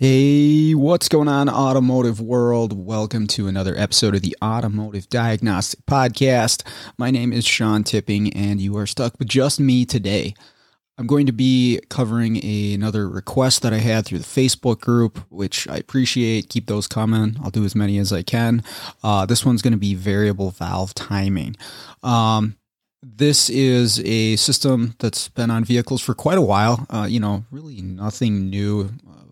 Hey, what's going on, automotive world? Welcome to another episode of the Automotive Diagnostic Podcast. My name is Sean Tipping, and you are stuck with just me today. I'm going to be covering a, another request that I had through the Facebook group, which I appreciate. Keep those coming. I'll do as many as I can. Uh, this one's going to be variable valve timing. Um, this is a system that's been on vehicles for quite a while. Uh, you know, really nothing new. Uh,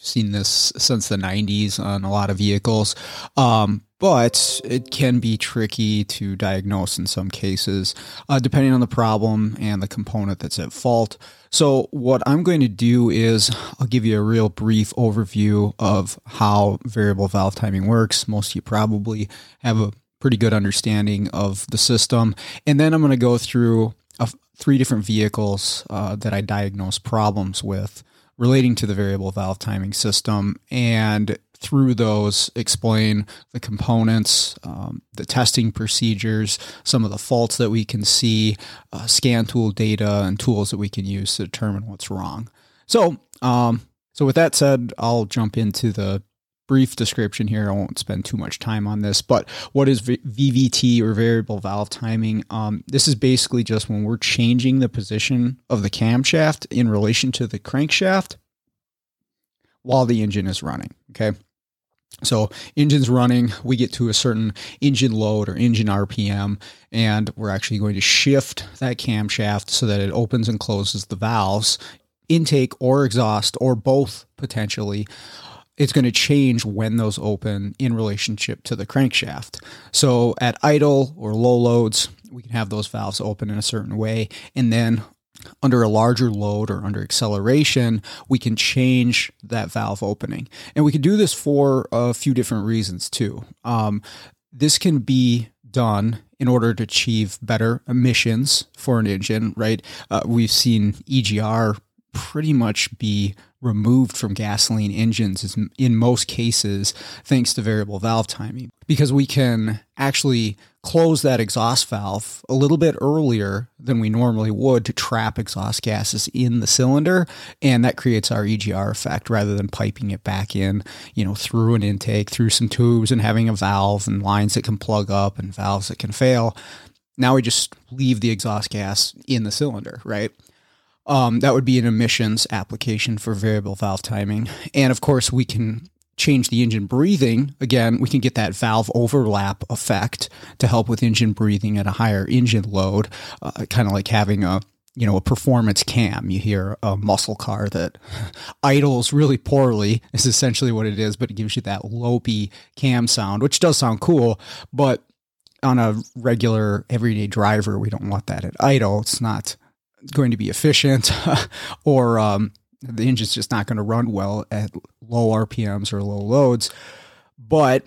seen this since the 90s on a lot of vehicles. Um, but it can be tricky to diagnose in some cases, uh, depending on the problem and the component that's at fault. So, what I'm going to do is I'll give you a real brief overview of how variable valve timing works. Most of you probably have a pretty good understanding of the system. And then I'm going to go through a, three different vehicles uh, that I diagnose problems with relating to the variable valve timing system and through those explain the components, um, the testing procedures, some of the faults that we can see, uh, scan tool data, and tools that we can use to determine what's wrong. So, um, so with that said, I'll jump into the brief description here. I won't spend too much time on this, but what is VVT or variable valve timing? Um, this is basically just when we're changing the position of the camshaft in relation to the crankshaft while the engine is running. Okay. So engine's running, we get to a certain engine load or engine RPM, and we're actually going to shift that camshaft so that it opens and closes the valves, intake or exhaust or both potentially. It's going to change when those open in relationship to the crankshaft. So at idle or low loads, we can have those valves open in a certain way, and then under a larger load or under acceleration, we can change that valve opening. And we can do this for a few different reasons too. Um, this can be done in order to achieve better emissions for an engine, right? Uh, we've seen EGR pretty much be removed from gasoline engines is in most cases thanks to variable valve timing. Because we can actually close that exhaust valve a little bit earlier than we normally would to trap exhaust gases in the cylinder and that creates our EGR effect rather than piping it back in you know through an intake through some tubes and having a valve and lines that can plug up and valves that can fail. Now we just leave the exhaust gas in the cylinder right um, that would be an emissions application for variable valve timing. And of course, we can change the engine breathing. Again, we can get that valve overlap effect to help with engine breathing at a higher engine load, uh, kind of like having a you know, a performance cam. You hear a muscle car that idles really poorly is essentially what it is, but it gives you that lopey cam sound, which does sound cool, but on a regular everyday driver, we don't want that at idle. It's not going to be efficient or um, the engine's just not going to run well at low RPMs or low loads. But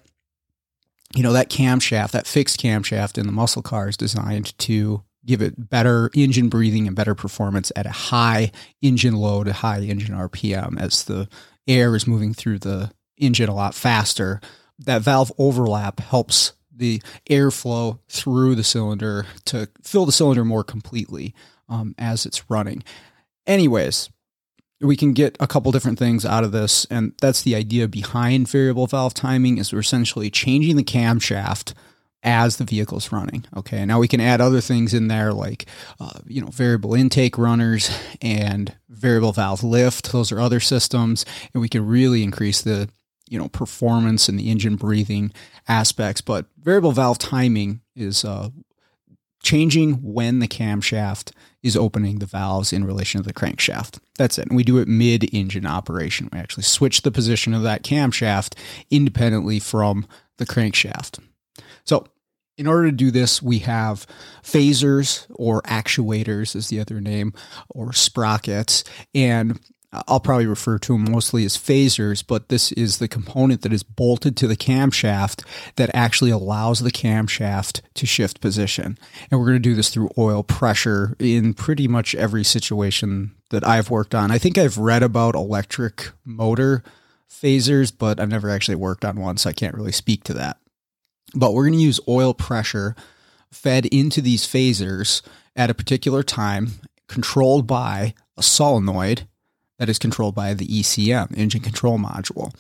you know that camshaft, that fixed camshaft in the muscle car is designed to give it better engine breathing and better performance at a high engine load, a high engine RPM as the air is moving through the engine a lot faster. That valve overlap helps the airflow through the cylinder to fill the cylinder more completely um, as it's running. Anyways, we can get a couple different things out of this, and that's the idea behind variable valve timing is we're essentially changing the camshaft as the vehicle's running. Okay, now we can add other things in there like uh, you know variable intake runners and variable valve lift. Those are other systems, and we can really increase the you know performance and the engine breathing aspects. But variable valve timing is uh, changing when the camshaft is opening the valves in relation to the crankshaft. That's it. And we do it mid engine operation. We actually switch the position of that camshaft independently from the crankshaft. So, in order to do this, we have phasers or actuators, is the other name, or sprockets. And I'll probably refer to them mostly as phasers, but this is the component that is bolted to the camshaft that actually allows the camshaft to shift position. And we're going to do this through oil pressure in pretty much every situation that I've worked on. I think I've read about electric motor phasers, but I've never actually worked on one, so I can't really speak to that. But we're going to use oil pressure fed into these phasers at a particular time, controlled by a solenoid that is controlled by the ECM, engine control module.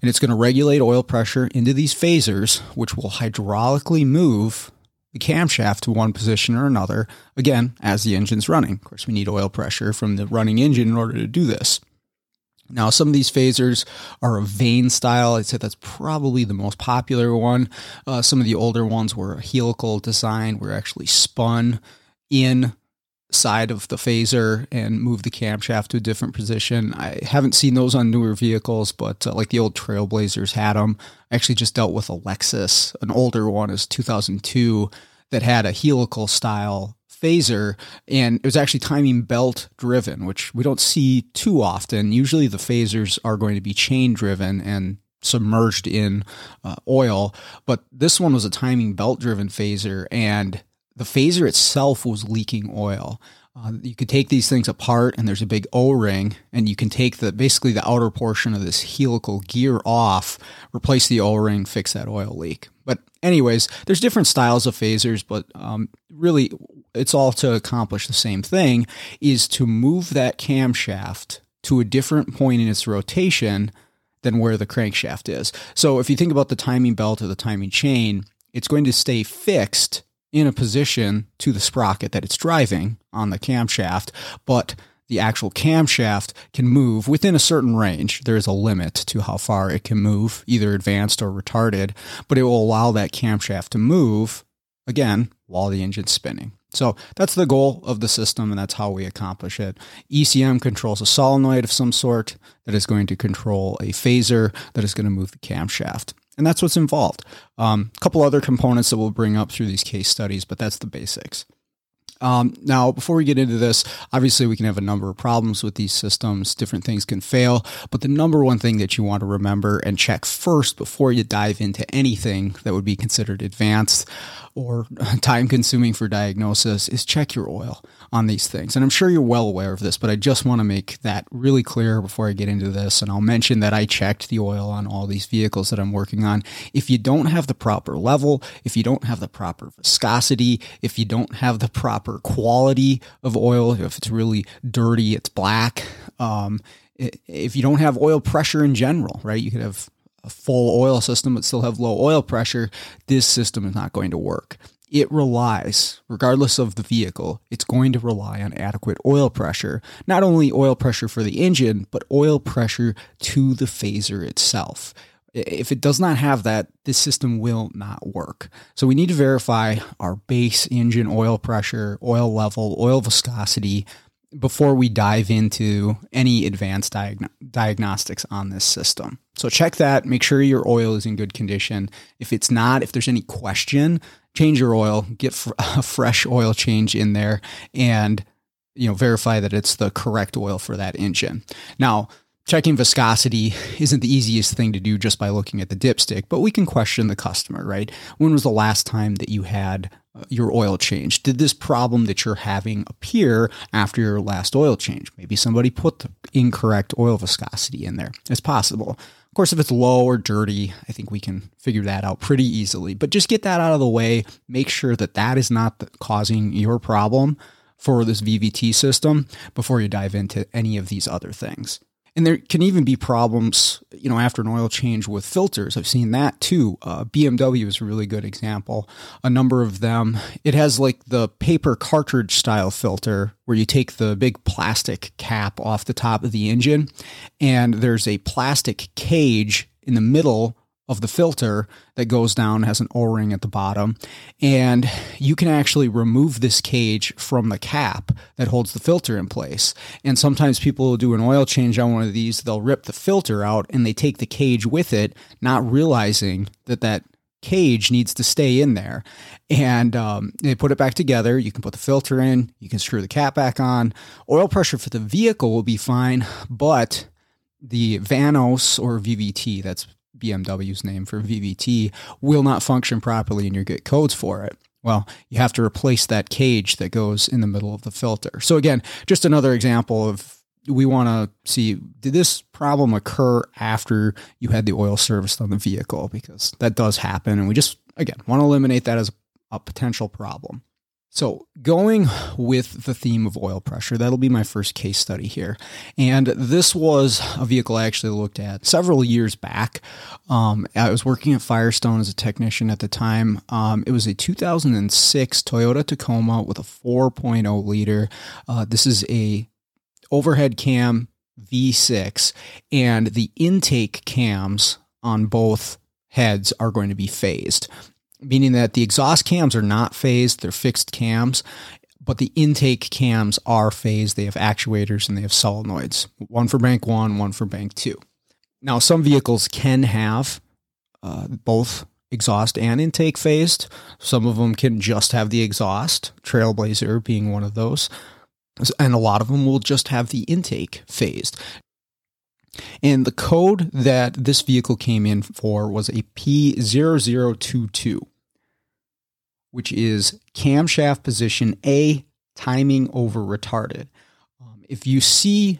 And it's going to regulate oil pressure into these phasers, which will hydraulically move the camshaft to one position or another, again, as the engine's running. Of course, we need oil pressure from the running engine in order to do this. Now, some of these phasers are a vane style. I'd say that's probably the most popular one. Uh, some of the older ones were a helical design, were actually spun in side of the phaser and move the camshaft to a different position. I haven't seen those on newer vehicles, but uh, like the old Trailblazers had them. I actually just dealt with a Lexus, an older one is 2002 that had a helical style phaser and it was actually timing belt driven, which we don't see too often. Usually the phasers are going to be chain driven and submerged in uh, oil, but this one was a timing belt driven phaser and the phaser itself was leaking oil. Uh, you could take these things apart and there's a big O-ring and you can take the basically the outer portion of this helical gear off, replace the O-ring, fix that oil leak. But anyways, there's different styles of phasers, but um, really it's all to accomplish the same thing is to move that camshaft to a different point in its rotation than where the crankshaft is. So if you think about the timing belt or the timing chain, it's going to stay fixed in a position to the sprocket that it's driving on the camshaft, but the actual camshaft can move within a certain range. There is a limit to how far it can move, either advanced or retarded, but it will allow that camshaft to move again while the engine's spinning. So that's the goal of the system, and that's how we accomplish it. ECM controls a solenoid of some sort that is going to control a phaser that is going to move the camshaft. And that's what's involved. Um, a couple other components that we'll bring up through these case studies, but that's the basics. Um, now, before we get into this, obviously we can have a number of problems with these systems. Different things can fail, but the number one thing that you want to remember and check first before you dive into anything that would be considered advanced or time consuming for diagnosis is check your oil on these things. And I'm sure you're well aware of this, but I just want to make that really clear before I get into this. And I'll mention that I checked the oil on all these vehicles that I'm working on. If you don't have the proper level, if you don't have the proper viscosity, if you don't have the proper quality of oil, if it's really dirty, it's black, um, if you don't have oil pressure in general, right? You could have a full oil system but still have low oil pressure, this system is not going to work it relies, regardless of the vehicle, it's going to rely on adequate oil pressure. Not only oil pressure for the engine, but oil pressure to the phaser itself. If it does not have that, this system will not work. So we need to verify our base engine oil pressure, oil level, oil viscosity before we dive into any advanced diagn- diagnostics on this system. So check that, make sure your oil is in good condition. If it's not, if there's any question, change your oil, get fr- a fresh oil change in there, and you know verify that it's the correct oil for that engine. Now, checking viscosity isn't the easiest thing to do just by looking at the dipstick, but we can question the customer, right? When was the last time that you had uh, your oil change? Did this problem that you're having appear after your last oil change? Maybe somebody put the incorrect oil viscosity in there. It's possible Of course, if it's low or dirty, I think we can figure that out pretty easily. But just get that out of the way. Make sure that that is not causing your problem for this VVT system before you dive into any of these other things. And there can even be problems, you know, after an oil change with filters. I've seen that too. Uh, BMW is a really good example. A number of them, it has like the paper cartridge style filter where you take the big plastic cap off the top of the engine, and there's a plastic cage in the middle of the filter that goes down has an o-ring at the bottom and you can actually remove this cage from the cap that holds the filter in place and sometimes people will do an oil change on one of these they'll rip the filter out and they take the cage with it not realizing that that cage needs to stay in there. And um, they put it back together. You can put the filter in, you can screw the cap back on. Oil pressure for the vehicle will be fine, but the Vanos or VVT, that's BMW's name for VVT, will not function properly and you get codes for it. Well, you have to replace that cage that goes in the middle of the filter. So, again, just another example of we want to see did this problem occur after you had the oil serviced on the vehicle because that does happen and we just again want to eliminate that as a potential problem so going with the theme of oil pressure that'll be my first case study here. And this was a vehicle i actually looked at several years back. Um, i was working at firestone as a technician at the time. Um, it was a 2006 toyota tacoma with a 4.0 liter. Uh, this is a overhead cam V6 and the intake cams on both heads are going to be phased, meaning that the exhaust cams are not phased, they're fixed cams, but the intake cams are phased. They have actuators and they have solenoids, one for bank one, one for bank two. Now, some vehicles can have uh, both exhaust and intake phased. Some of them can just have the exhaust, Trailblazer being one of those and a lot of them will just have the intake phased. And the code that this vehicle came in for was a P0022, which is camshaft position A timing over retarded. Um, if you see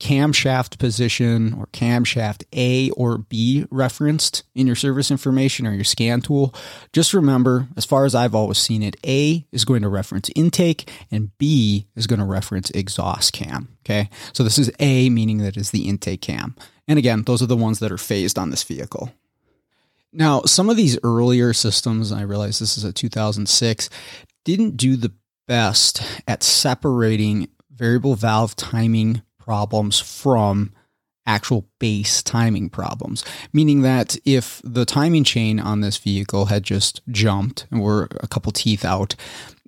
camshaft position or camshaft A or B referenced in your service information or your scan tool, just remember, as far as I've always seen it, A is going to reference intake and B is going to reference exhaust cam. Okay. So this is A, meaning that is the intake cam. And again, those are the ones that are phased on this vehicle. Now, some of these earlier systems, I realize this is a 2006, didn't do the best at separating variable valve timing problems from actual base timing problems. Meaning that if the timing chain on this vehicle had just jumped and were a couple teeth out,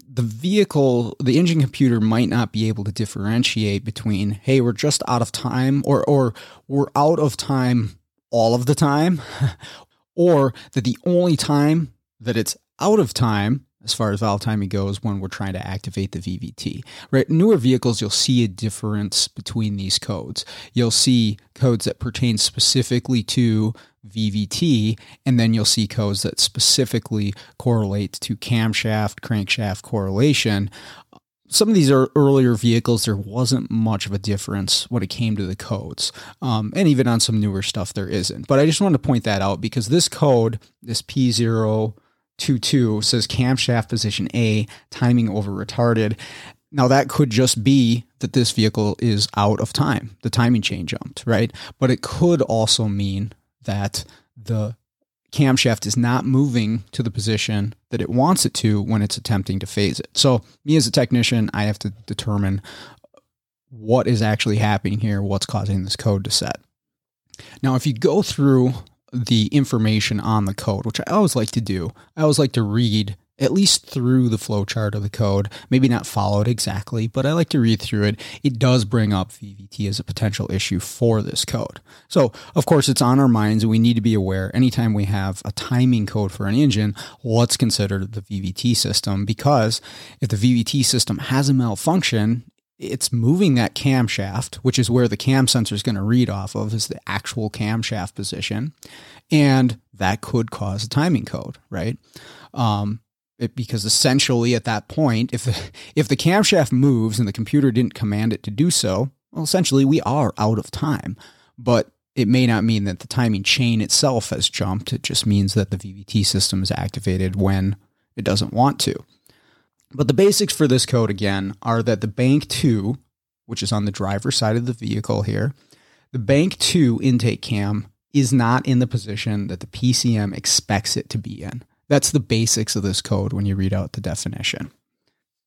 the vehicle, the engine computer might not be able to differentiate between, hey, we're just out of time, or, or we're out of time all of the time, or that the only time that it's out of time as far as valve timing goes when we're trying to activate the VVT. Right, newer vehicles you'll see a difference between these codes. You'll see codes that pertain specifically to VVT, and then you'll see codes that specifically correlate to camshaft, crankshaft correlation. Some of these are earlier vehicles, there wasn't much of a difference when it came to the codes. Um, and even on some newer stuff, there isn't. But I just wanted to point that out because this code, this P0 2 2 says camshaft position A, timing over retarded. Now, that could just be that this vehicle is out of time. The timing chain jumped, right? But it could also mean that the camshaft is not moving to the position that it wants it to when it's attempting to phase it. So, me as a technician, I have to determine what is actually happening here, what's causing this code to set. Now, if you go through the information on the code, which I always like to do. I always like to read at least through the flowchart of the code, maybe not follow it exactly, but I like to read through it. It does bring up VVT as a potential issue for this code. So, of course, it's on our minds and we need to be aware anytime we have a timing code for an engine, let's consider the VVT system because if the VVT system has a malfunction, it's moving that camshaft, which is where the cam sensor is going to read off of, is the actual camshaft position, and that could cause a timing code, right? Um, it, because essentially at that point, if the, if the camshaft moves and the computer didn't command it to do so, well, essentially we are out of time. But it may not mean that the timing chain itself has jumped. It just means that the VVT system is activated when it doesn't want to. But the basics for this code again are that the bank 2, which is on the driver's side of the vehicle here, the bank 2 intake cam is not in the position that the PCM expects it to be in. That's the basics of this code when you read out the definition.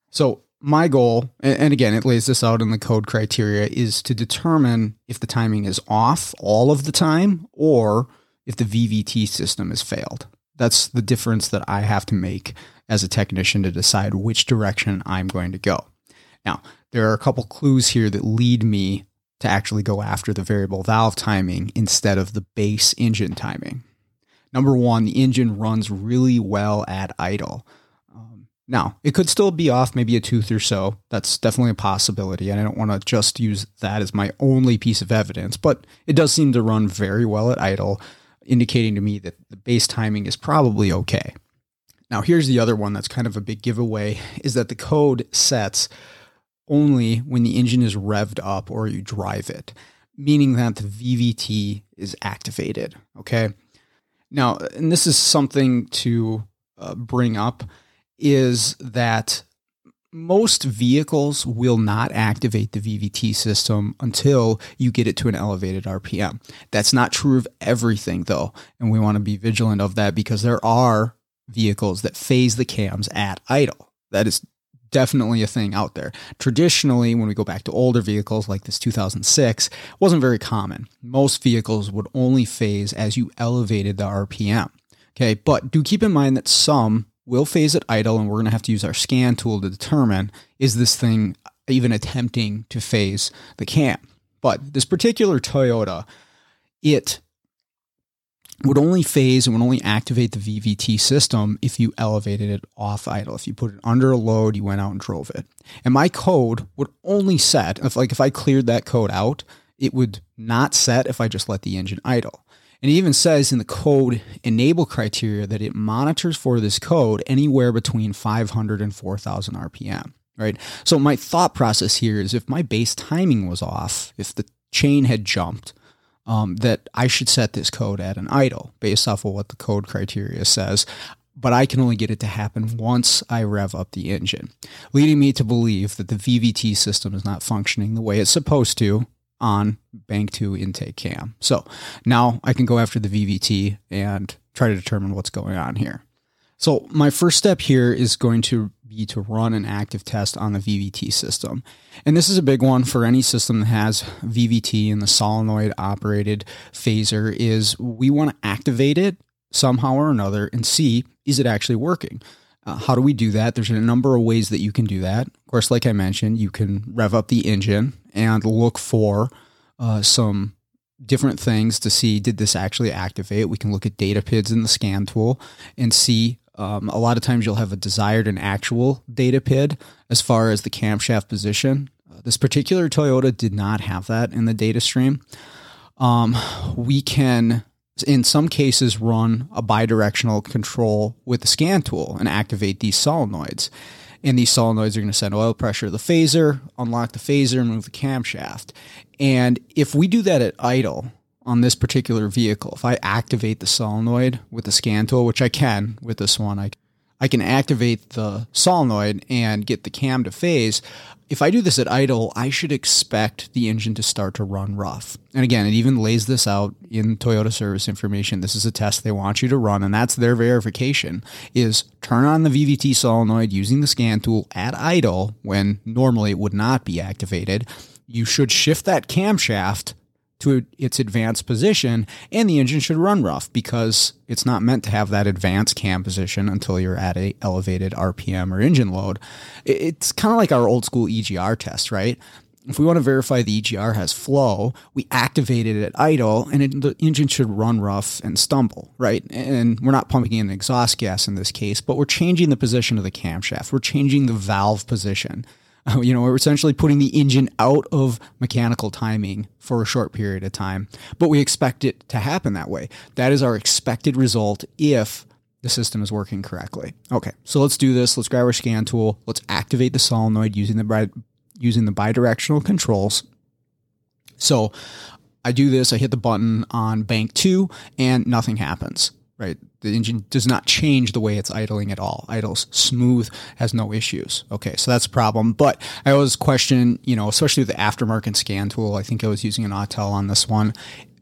So, my goal, and again, it lays this out in the code criteria, is to determine if the timing is off all of the time or if the VVT system has failed. That's the difference that I have to make as a technician to decide which direction I'm going to go. Now, there are a couple clues here that lead me to actually go after the variable valve timing instead of the base engine timing. Number one, the engine runs really well at idle. Um, now, it could still be off maybe a tooth or so. That's definitely a possibility. And I don't want to just use that as my only piece of evidence, but it does seem to run very well at idle, indicating to me that the base timing is probably okay. Now, here's the other one that's kind of a big giveaway is that the code sets only when the engine is revved up or you drive it, meaning that the VVT is activated. Okay. Now, and this is something to uh, bring up is that most vehicles will not activate the VVT system until you get it to an elevated RPM. That's not true of everything, though. And we want to be vigilant of that because there are vehicles that phase the cams at idle. That is definitely a thing out there. Traditionally, when we go back to older vehicles like this 2006, wasn't very common. Most vehicles would only phase as you elevated the RPM. Okay, but do keep in mind that some will phase at idle, and we're going to have to use our scan tool to determine is this thing even attempting to phase the cam. But this particular Toyota, it would only phase and would only activate the VVT system if you elevated it off idle. If you put it under a load, you went out and drove it. And my code would only set if like if I cleared that code out, it would not set if I just let the engine idle. And it even says in the code enable criteria that it monitors for this code anywhere between 500 and 4000 RPM, right? So my thought process here is if my base timing was off, if the chain had jumped, um, that I should set this code at an idle based off of what the code criteria says. But I can only get it to happen once I rev up the engine, leading me to believe that the VVT system is not functioning the way it's supposed to on Bank 2 intake cam. So now I can go after the VVT and try to determine what's going on here. So my first step here is going to be to run an active test on the VVT system. And this is a big one for any system that has VVT and the solenoid operated phaser is we want to activate it somehow or another and see is it actually working. Uh, how do we do that? There's a number of ways that you can do that. Of course, like I mentioned, you can rev up the engine and look for uh, some different things to see did this actually activate. We can look at data PIDs in the scan tool and see um, a lot of times you'll have a desired and actual data PID as far as the camshaft position. Uh, this particular Toyota did not have that in the data stream. Um, we can, in some cases, run a bidirectional control with the scan tool and activate these solenoids. And these solenoids are going to send oil pressure to the phaser, unlock the phaser, and move the camshaft. And if we do that at idle, on this particular vehicle. If I activate the solenoid with the scan tool, which I can with this one, I, I can activate the solenoid and get the cam to phase. If I do this at idle, I should expect the engine to start to run rough. And again, it even lays this out in Toyota service information. This is a test they want you to run, and that's their verification is turn on the VVT solenoid using the scan tool at idle when normally it would not be activated. You should shift that camshaft to its advanced position, and the engine should run rough because it's not meant to have that advanced cam position until you're at a elevated RPM or engine load. It's kind of like our old school EGR test, right? If we want to verify the EGR has flow, we activate it at idle and it, the engine should run rough and stumble, right? And we're not pumping in exhaust gas in this case, but we're changing the position of the camshaft. We're changing the valve position. You know, we're essentially putting the engine out of mechanical timing for a short period of time, but we expect it to happen that way. That is our expected result if the system is working correctly. Okay, so let's do this. Let's grab our scan tool. Let's activate the solenoid using the bi- using the bidirectional controls. So I do this. I hit the button on bank two, and nothing happens right? The engine does not change the way it's idling at all. Idles smooth, has no issues. Okay, so that's a problem. But I always question, you know, especially with the aftermarket scan tool. I think I was using an Autel on this one.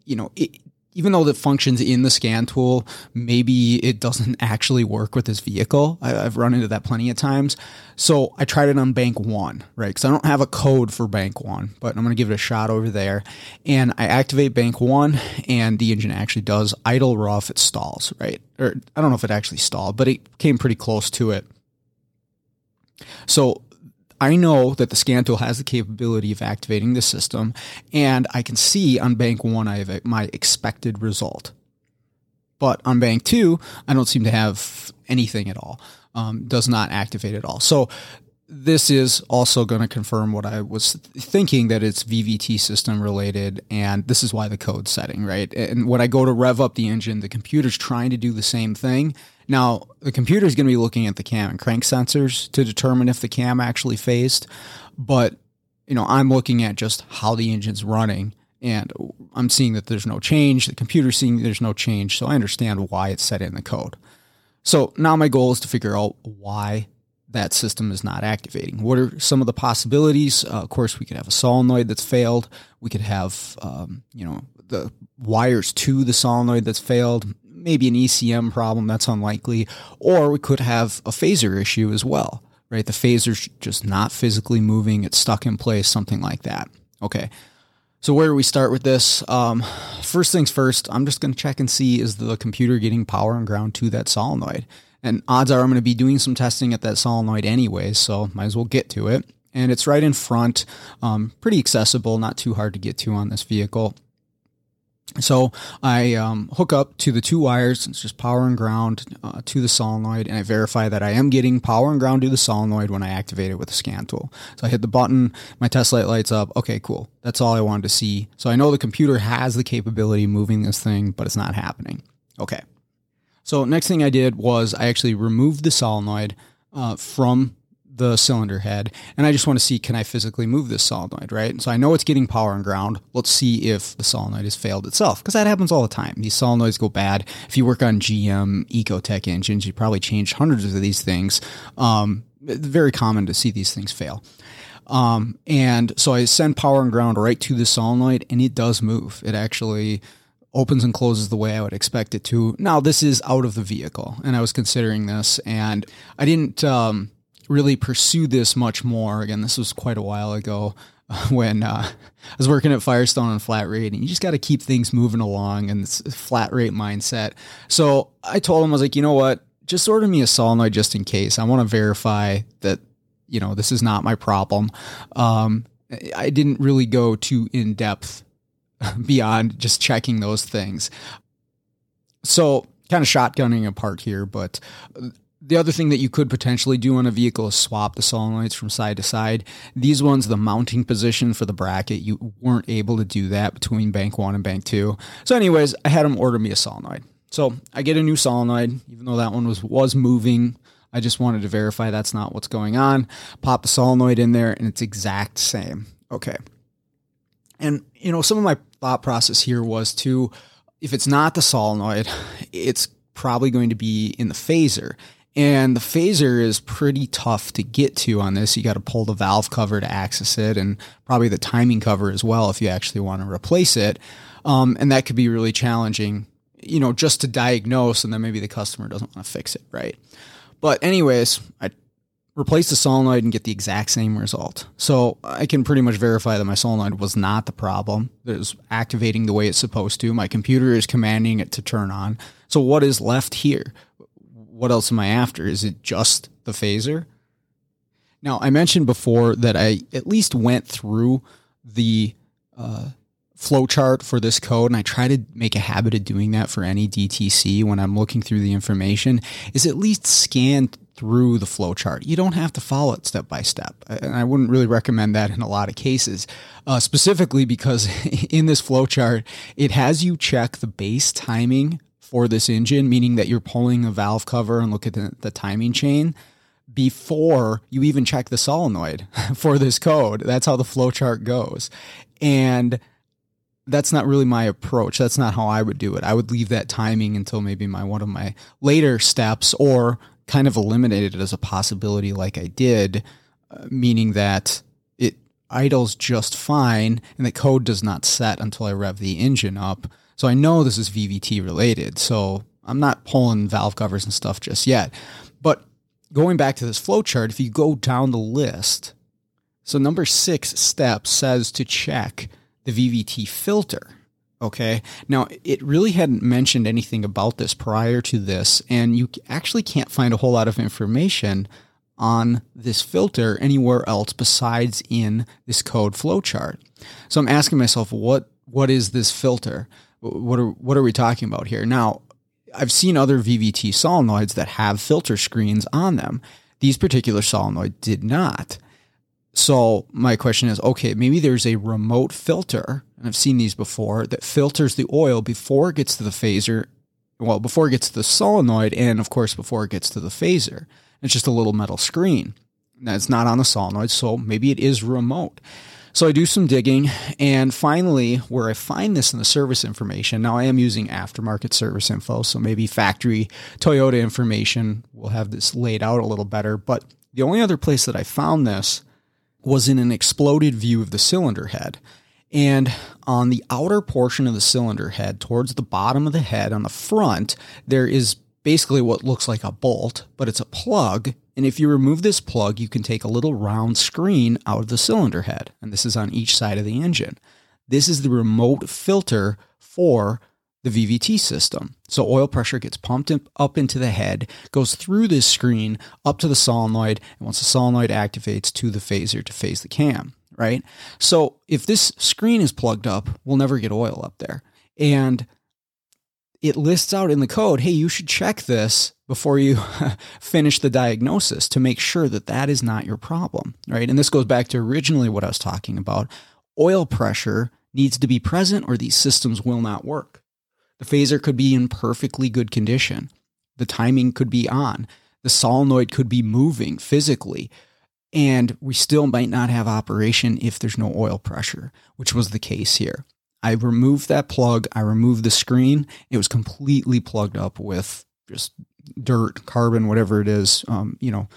You know, it, even though it functions in the scan tool, maybe it doesn't actually work with this vehicle. I, have run into that plenty of times. So I tried it on bank one, right? Because I don't have a code for bank one, but I'm going to give it a shot over there. And I activate bank one, and the engine actually does idle rough. It stalls, right? Or I don't know if it actually stalled, but it came pretty close to it. So I know that the scan tool has the capability of activating the system, and I can see on bank one I have my expected result. But on bank two, I don't seem to have anything at all. Um, does not activate at all. So this is also going to confirm what I was thinking that it's VVT system related, and this is why the code setting, right? And when I go to rev up the engine, the computer's trying to do the same thing. Now, the computer is going to be looking at the cam and crank sensors to determine if the cam actually phased, but you know, I'm looking at just how the engine's running and I'm seeing that there's no change. The computer's seeing there's no change, so I understand why it's set in the code. So now my goal is to figure out why that system is not activating. What are some of the possibilities? Uh, of course, we could have a solenoid that's failed. We could have, um, you know, the wires to the solenoid that's failed. Maybe an ECM problem. That's unlikely. Or we could have a phaser issue as well, right? The phaser's just not physically moving. It's stuck in place, something like that. Okay. So where do we start with this? Um, first things first, I'm just going to check and see is the computer getting power and ground to that solenoid. And odds are I'm going to be doing some testing at that solenoid anyway, so might as well get to it. And it's right in front, um, pretty accessible, not too hard to get to on this vehicle. So I um, hook up to the two wires, it's just power and ground uh, to the solenoid, and I verify that I am getting power and ground to the solenoid when I activate it with the scan tool. So I hit the button, my test light lights up. Okay, cool. That's all I wanted to see. So I know the computer has the capability of moving this thing, but it's not happening. Okay. So next thing I did was I actually removed the solenoid uh, from the cylinder head and I just want to see can I physically move this solenoid, right? And so I know it's getting power and ground. Let's see if the solenoid has failed itself because that happens all the time. These solenoids go bad. If you work on GM Ecotec engines, you probably change hundreds of these things. Um, very common to see these things fail. Um, and so I send power and ground right to the solenoid and it does move. It actually opens and closes the way I would expect it to. Now, this is out of the vehicle, and I was considering this, and I didn't um, really pursue this much more. Again, this was quite a while ago when uh, I was working at Firestone on flat rate, and you just got to keep things moving along and this flat rate mindset. So I told him, I was like, you know what? Just order me a solenoid just in case. I want to verify that, you know, this is not my problem. Um, I didn't really go too in depth beyond just checking those things. So, kind of shotgunning apart here, but the other thing that you could potentially do on a vehicle is swap the solenoids from side to side. These ones, the mounting position for the bracket, you weren't able to do that between bank one and bank two. So, anyways, I had them order me a solenoid. So I get a new solenoid, even though that one was was moving. I just wanted to verify that's not what's going on. Pop the solenoid in there, and it's exact same. Okay. And you know, some of my thought process here was to, if it's not the solenoid, it's probably going to be in the phaser. And the phaser is pretty tough to get to on this. You got to pull the valve cover to access it, and probably the timing cover as well if you actually want to replace it. Um, and that could be really challenging, you know, just to diagnose, and then maybe the customer doesn't want to fix it, right? But anyways, I replace the solenoid and get the exact same result. So I can pretty much verify that my solenoid was not the problem. It was activating the way it's supposed to. My computer is commanding it to turn on. So what is left here? What else am I after? Is it just the phaser? Now, I mentioned before that I at least went through the uh, flowchart for this code, and I try to make a habit of doing that for any DTC when I'm looking through the information, is at least scan through the flowchart. You don't have to follow it step by step. And I wouldn't really recommend that in a lot of cases, uh, specifically because in this flowchart, it has you check the base timing for this engine, meaning that you're pulling a valve cover and look at the, the timing chain before you even check the solenoid for this code. That's how the flowchart goes. And that's not really my approach. That's not how I would do it. I would leave that timing until maybe my one of my later steps or kind of eliminate it as a possibility like I did, uh, meaning that it idles just fine and the code does not set until I rev the engine up. So I know this is VVT related. So I'm not pulling valve covers and stuff just yet. But going back to this flowchart, if you go down the list, so number six step says to check the VVT filter. Okay. Now, it really hadn't mentioned anything about this prior to this, and you actually can't find a whole lot of information on this filter anywhere else besides in this code flowchart. So I'm asking myself, what what is this filter? What are what are we talking about here? Now, I've seen other VVT solenoids that have filter screens on them. These particular solenoid did not. So my question is, okay, maybe there's a remote filter, and I've seen these before, that filters the oil before it gets to the phaser. Well, before it gets to the solenoid, and of course, before it gets to the phaser. It's just a little metal screen. That's not on the solenoid, so maybe it is remote. So I do some digging, and finally, where I find this in the service information, now I am using aftermarket service info, so maybe factory Toyota information will have this laid out a little better. But the only other place that I found this was in an exploded view of the cylinder head. And on the outer portion of the cylinder head, towards the bottom of the head on the front, there is basically what looks like a bolt, but it's a plug. And if you remove this plug, you can take a little round screen out of the cylinder head. And this is on each side of the engine. This is the remote filter for the VVT system. So oil pressure gets pumped up into the head, goes through this screen up to the solenoid, and once the solenoid activates to the phaser to phase the cam, right? So if this screen is plugged up, we'll never get oil up there. And it lists out in the code, hey, you should check this before you finish the diagnosis to make sure that that is not your problem, right? And this goes back to originally what I was talking about. Oil pressure needs to be present or these systems will not work. The phaser could be in perfectly good condition. The timing could be on. The solenoid could be moving physically. And we still might not have operation if there's no oil pressure, which was the case here. I removed that plug. I removed the screen. It was completely plugged up with just dirt, carbon, whatever it is. Um, you know,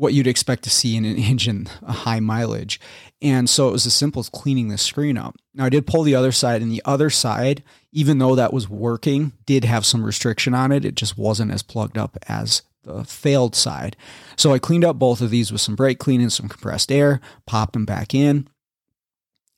what you'd expect to see in an engine, a high mileage. And so it was as simple as cleaning the screen up. Now I did pull the other side, and the other side, even though that was working, did have some restriction on it. It just wasn't as plugged up as the failed side. So I cleaned up both of these with some brake clean and some compressed air, popped them back in.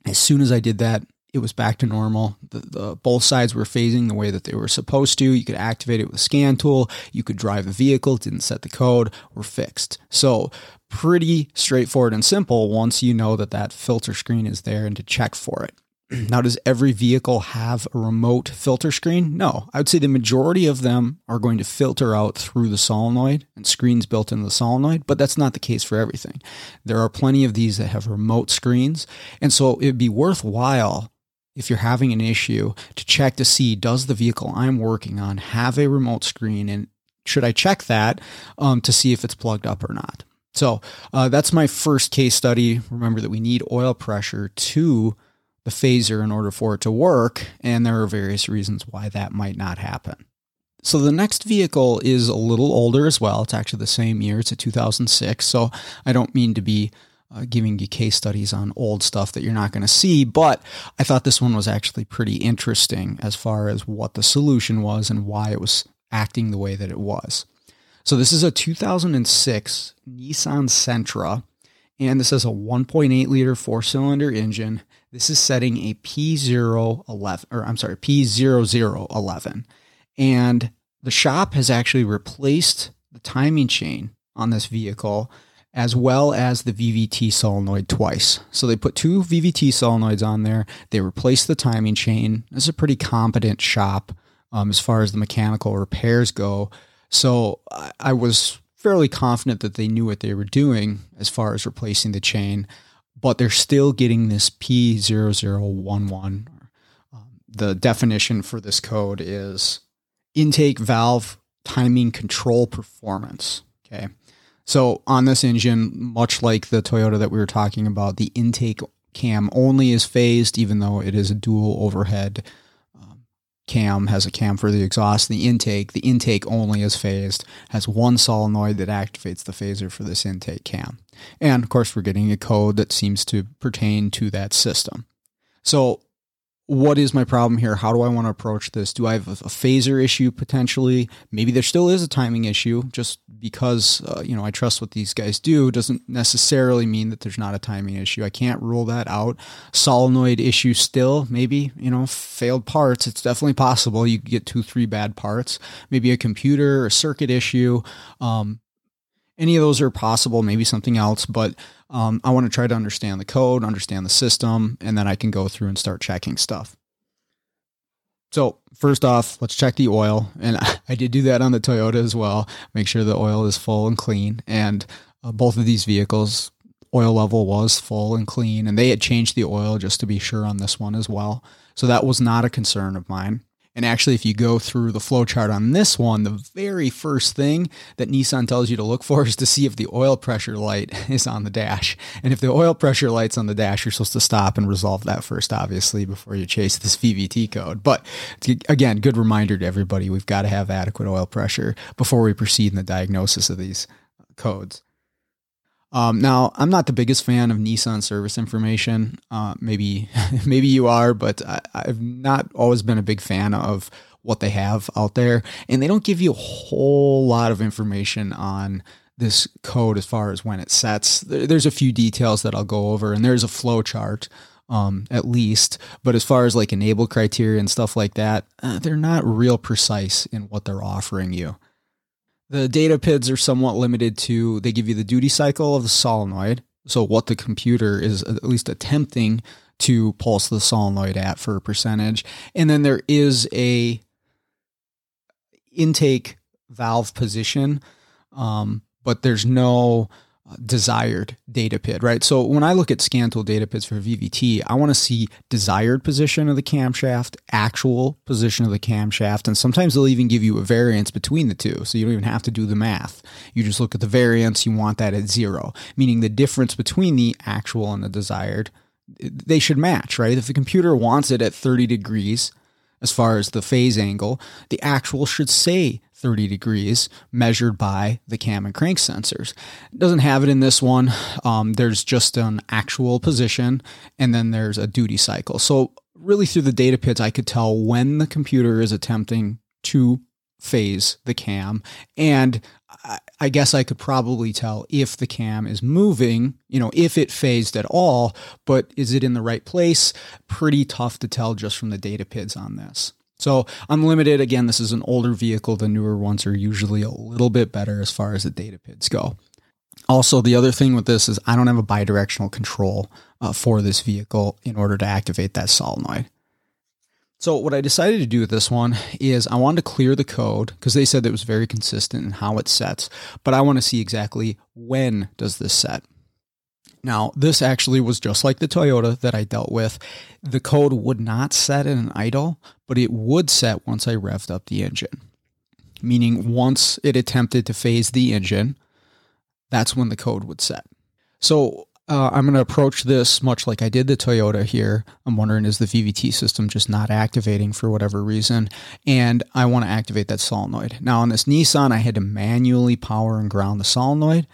As soon as I did that, it was back to normal. The, the, both sides were phasing the way that they were supposed to. You could activate it with a scan tool. You could drive a vehicle. Didn't set the code. Were fixed. So pretty straightforward and simple once you know that that filter screen is there and to check for it. Now, does every vehicle have a remote filter screen? No. I would say the majority of them are going to filter out through the solenoid and screens built into the solenoid, but that's not the case for everything. There are plenty of these that have remote screens. And so it'd be worthwhile if you're having an issue to check to see does the vehicle I'm working on have a remote screen and should I check that um, to see if it's plugged up or not. So uh, that's my first case study. Remember that we need oil pressure to the phaser in order for it to work, and there are various reasons why that might not happen. So the next vehicle is a little older as well. It's actually the same year. It's a 2006. So I don't mean to be uh, giving you case studies on old stuff that you're not going to see. But I thought this one was actually pretty interesting as far as what the solution was and why it was acting the way that it was. So this is a 2006 Nissan Sentra, and this is a 1.8 liter four cylinder engine. This is setting a P011, or I'm sorry, P0011. And the shop has actually replaced the timing chain on this vehicle as well as the VVT solenoid twice. So they put two VVT solenoids on there. They replaced the timing chain. Is a pretty competent shop um, as far as the mechanical repairs go. So I, I was fairly confident that they knew what they were doing as far as replacing the chain, but they're still getting this P0011. Um, the definition for this code is intake valve timing control performance. Okay. So on this engine, much like the Toyota that we were talking about, the intake cam only is phased, even though it is a dual overhead um, cam, has a cam for the exhaust. The intake, the intake only is phased, has one solenoid that activates the phaser for this intake cam. And of course, we're getting a code that seems to pertain to that system. So what is my problem here? How do I want to approach this? Do I have a, phaser issue potentially? Maybe there still is a timing issue. Just because uh, you know I trust what these guys do doesn't necessarily mean that there's not a timing issue. I can't rule that out. Solenoid issue still, maybe you know failed parts. It's definitely possible you get two, three bad parts. Maybe a computer or circuit issue. Um, any of those are possible. Maybe something else, but um, I want to try to understand the code, understand the system, and then I can go through and start checking stuff. So first off, let's check the oil, and I did do that on the Toyota as well. Make sure the oil is full and clean, and uh, both of these vehicles, oil level was full and clean, and they had changed the oil just to be sure on this one as well. So that was not a concern of mine. And actually, if you go through the flowchart on this one, the very first thing that Nissan tells you to look for is to see if the oil pressure light is on the dash. And if the oil pressure light's on the dash, you're supposed to stop and resolve that first, obviously, before you chase this VVT code. But again, good reminder to everybody we've got to have adequate oil pressure before we proceed in the diagnosis of these codes. Um, now, I'm not the biggest fan of Nissan service information. Uh, maybe, maybe you are, but I, I've not always been a big fan of what they have out there, and they don't give you a whole lot of information on this code as far as when it sets. There's a few details that I'll go over, and there's a flow chart. Um, at least, but as far as like enable criteria and stuff like that, uh, they're not real precise in what they're offering you. The data PIDs are somewhat limited to they give you the duty cycle of the solenoid, so what the computer is at least attempting to pulse the solenoid at for a percentage, and then there is a intake valve position, um, but there's no desired data PID, right? So when I look at Scantool data PIDs for VVT, I want to see desired position of the camshaft, actual position of the camshaft, and sometimes they'll even give you a variance between the two. So you don't even have to do the math. You just look at the variance, you want that at zero, meaning the difference between the actual and the desired, they should match, right? If the computer wants it at 30 degrees, as far as the phase angle, the actual should say 30 degrees measured by the cam and crank sensors. It doesn't have it in this one. Um, there's just an actual position and then there's a duty cycle. So, really, through the data PIDs, I could tell when the computer is attempting to phase the cam. And I guess I could probably tell if the cam is moving, you know, if it phased at all, but is it in the right place? Pretty tough to tell just from the data PIDs on this. So unlimited, again, this is an older vehicle. The newer ones are usually a little bit better as far as the data PIDs go. Also, the other thing with this is I don't have a bidirectional control uh, for this vehicle in order to activate that solenoid. So what I decided to do with this one is I wanted to clear the code because they said it was very consistent in how it sets, but I want to see exactly when does this set. Now, this actually was just like the Toyota that I dealt with. The code would not set in an idle, but it would set once I revved up the engine. Meaning, once it attempted to phase the engine, that's when the code would set. So, uh, I'm going to approach this much like I did the Toyota here. I'm wondering is the VVT system just not activating for whatever reason? And I want to activate that solenoid. Now, on this Nissan, I had to manually power and ground the solenoid.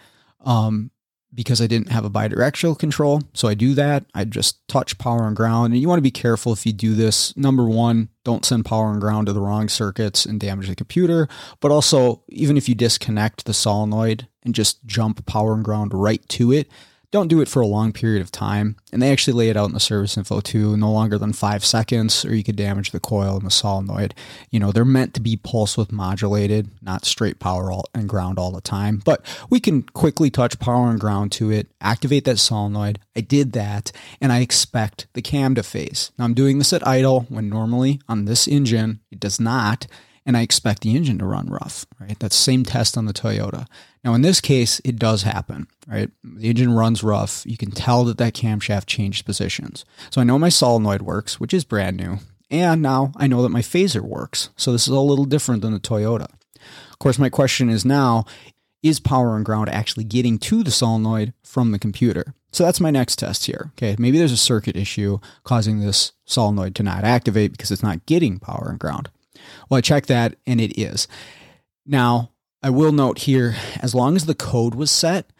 Um, because I didn't have a bidirectional control. So I do that. I just touch power and ground. And you want to be careful if you do this. Number one, don't send power and ground to the wrong circuits and damage the computer. But also, even if you disconnect the solenoid and just jump power and ground right to it, don't do it for a long period of time. And they actually lay it out in the service info too, no longer than five seconds, or you could damage the coil and the solenoid. You know, they're meant to be pulse width modulated, not straight power all, and ground all the time. But we can quickly touch power and ground to it, activate that solenoid. I did that, and I expect the cam to phase. Now I'm doing this at idle when normally on this engine it does not and I expect the engine to run rough, right? That same test on the Toyota. Now, in this case, it does happen, right? The engine runs rough. You can tell that that camshaft changed positions. So I know my solenoid works, which is brand new. And now I know that my phaser works. So this is a little different than the Toyota. Of course, my question is now, is power and ground actually getting to the solenoid from the computer? So that's my next test here. Okay, maybe there's a circuit issue causing this solenoid to not activate because it's not getting power and ground. Well, I checked that and it is. Now, I will note here as long as the code was set,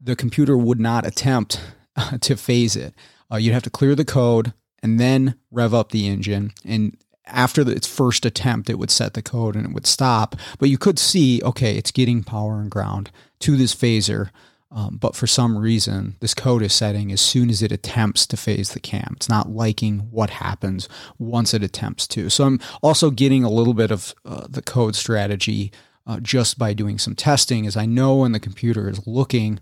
the computer would not attempt uh, to phase it. Uh, you'd have to clear the code and then rev up the engine. And after the, its first attempt, it would set the code and it would stop. But you could see, okay, it's getting power and ground to this phaser. Um, but for some reason, this code is setting as soon as it attempts to phase the cam. It's not liking what happens once it attempts to. So I'm also getting a little bit of uh, the code strategy uh, just by doing some testing, as I know when the computer is looking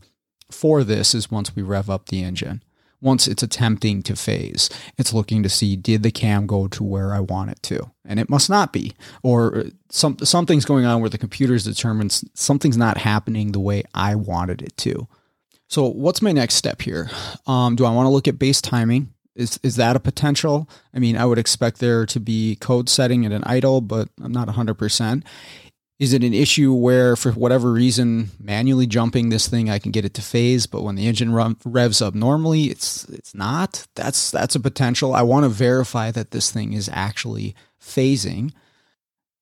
for this is once we rev up the engine. Once it's attempting to phase. It's looking to see did the cam go to where I want it to, and it must not be, or some something's going on where the computer's determines something's not happening the way I wanted it to. So what's my next step here? Um, do I want to look at base timing? Is is that a potential? I mean, I would expect there to be code setting at an idle, but I'm not 100%. Is it an issue where, for whatever reason, manually jumping this thing, I can get it to phase, but when the engine revs up normally, it's it's not? That's that's a potential. I want to verify that this thing is actually phasing,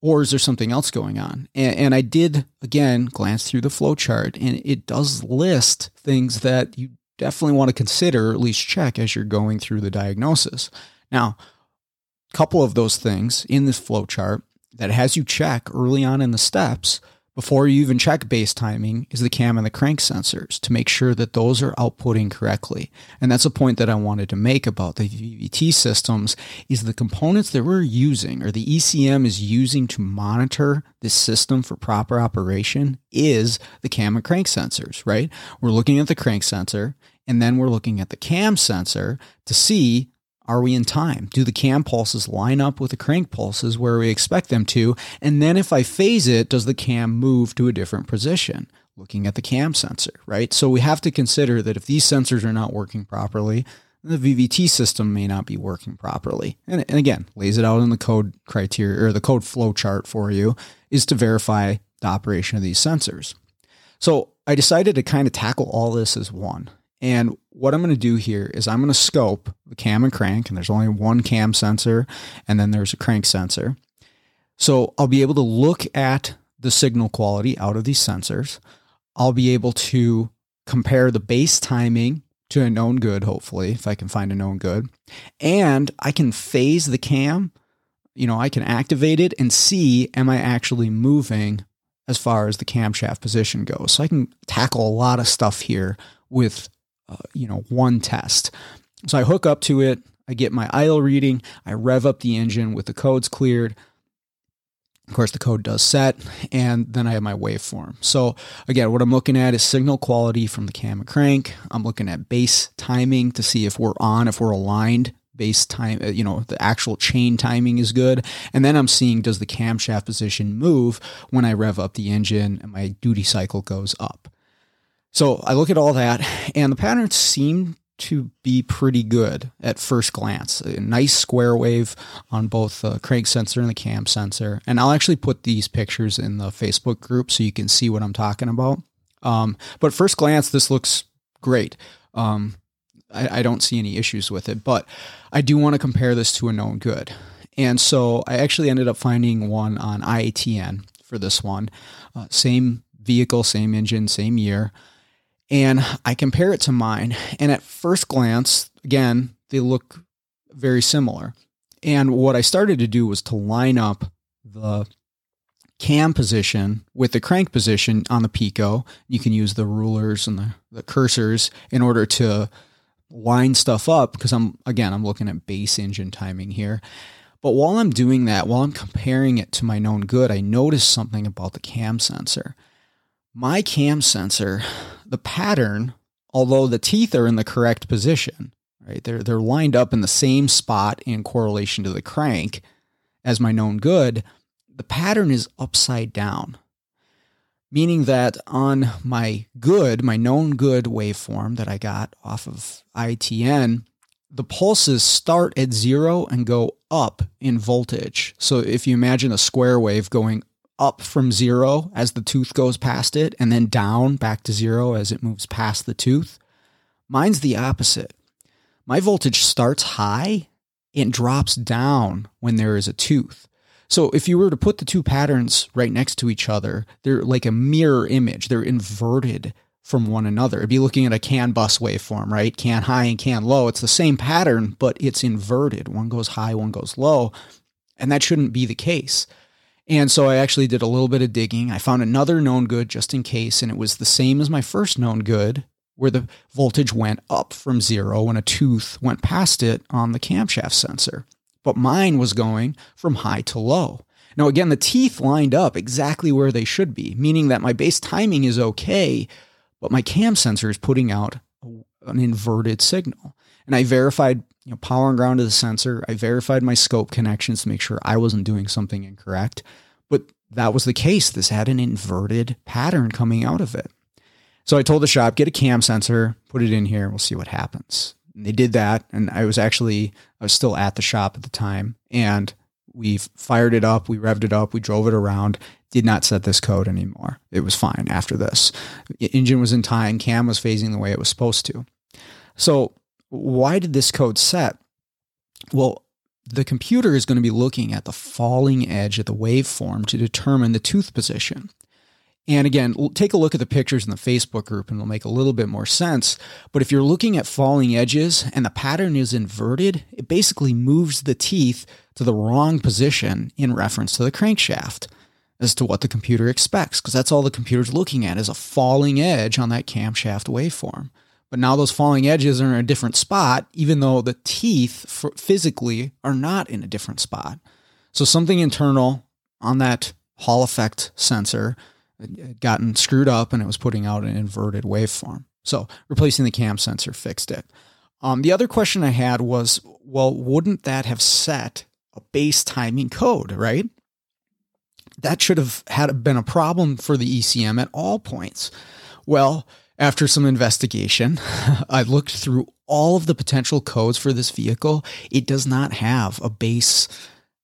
or is there something else going on? And, and I did again glance through the flowchart, and it does list things that you definitely want to consider, or at least check as you're going through the diagnosis. Now, a couple of those things in this flowchart that has you check early on in the steps before you even check base timing is the cam and the crank sensors to make sure that those are outputting correctly. And that's a point that I wanted to make about the VVT systems is the components that we're using or the ECM is using to monitor this system for proper operation is the cam and crank sensors, right? We're looking at the crank sensor and then we're looking at the cam sensor to see are we in time? Do the cam pulses line up with the crank pulses where we expect them to? And then if I phase it, does the cam move to a different position? Looking at the cam sensor, right? So we have to consider that if these sensors are not working properly, the VVT system may not be working properly. And, and again, lays it out in the code criteria or the code flow chart for you is to verify the operation of these sensors. So I decided to kind of tackle all this as one. And what I'm going to do here is I'm going to scope the cam and crank, and there's only one cam sensor, and then there's a crank sensor. So I'll be able to look at the signal quality out of these sensors. I'll be able to compare the base timing to a known good, hopefully, if I can find a known good. And I can phase the cam. You know, I can activate it and see am I actually moving as far as the camshaft position goes. So I can tackle a lot of stuff here with uh, you know, one test. So I hook up to it, I get my idle reading, I rev up the engine with the codes cleared. Of course, the code does set, and then I have my waveform. So again, what I'm looking at is signal quality from the cam and crank. I'm looking at base timing to see if we're on, if we're aligned. Base time, uh, you know, the actual chain timing is good. And then I'm seeing does the camshaft position move when I rev up the engine and my duty cycle goes up. So I look at all that, and the patterns seem to be pretty good at first glance. A nice square wave on both the crank sensor and the cam sensor. And I'll actually put these pictures in the Facebook group so you can see what I'm talking about. Um, but first glance, this looks great. Um, I, I, don't see any issues with it, but I do want to compare this to a known good. And so I actually ended up finding one on IATN for this one. Uh, same vehicle, same engine, same year and I compare it to mine. And at first glance, again, they look very similar. And what I started to do was to line up the cam position with the crank position on the Pico. You can use the rulers and the, the cursors in order to line stuff up because I'm, again, I'm looking at base engine timing here. But while I'm doing that, while I'm comparing it to my known good, I noticed something about the cam sensor. My cam sensor the pattern, although the teeth are in the correct position, right? They're they're lined up in the same spot in correlation to the crank as my known good. The pattern is upside down, meaning that on my good, my known good waveform that I got off of IATN, the pulses start at zero and go up in voltage. So if you imagine a square wave going up from zero as the tooth goes past it and then down back to zero as it moves past the tooth. Mine's the opposite. My voltage starts high and drops down when there is a tooth. So if you were to put the two patterns right next to each other, they're like a mirror image. They're inverted from one another. It'd be looking at a CAN bus waveform, right? CAN high and CAN low. It's the same pattern, but it's inverted. One goes high, one goes low. And that shouldn't be the case. And so I actually did a little bit of digging. I found another known good just in case, and it was the same as my first known good, where the voltage went up from zero when a tooth went past it on the camshaft sensor. But mine was going from high to low. Now, again, the teeth lined up exactly where they should be, meaning that my base timing is okay, but my cam sensor is putting out an inverted signal. And I verified you know, power and ground to the sensor. I verified my scope connections to make sure I wasn't doing something incorrect. But that was the case. This had an inverted pattern coming out of it. So I told the shop, get a cam sensor, put it in here, we'll see what happens. And they did that. And I was actually, I was still at the shop at the time. And we fired it up, we revved it up, we drove it around, did not set this code anymore. It was fine after this. Engine was in time, cam was phasing the way it was supposed to. So why did this code set? Well, the computer is going to be looking at the falling edge of the waveform to determine the tooth position. And again, take a look at the pictures in the Facebook group and it'll make a little bit more sense. But if you're looking at falling edges and the pattern is inverted, it basically moves the teeth to the wrong position in reference to the crankshaft as to what the computer expects, because that's all the computer's looking at is a falling edge on that camshaft waveform. But now those falling edges are in a different spot, even though the teeth physically are not in a different spot. So something internal on that Hall effect sensor had gotten screwed up and it was putting out an inverted waveform. So replacing the cam sensor fixed it. Um, the other question I had was, well, wouldn't that have set a base timing code, right? That should have had been a problem for the ECM at all points. Well, after some investigation, I looked through all of the potential codes for this vehicle. It does not have a base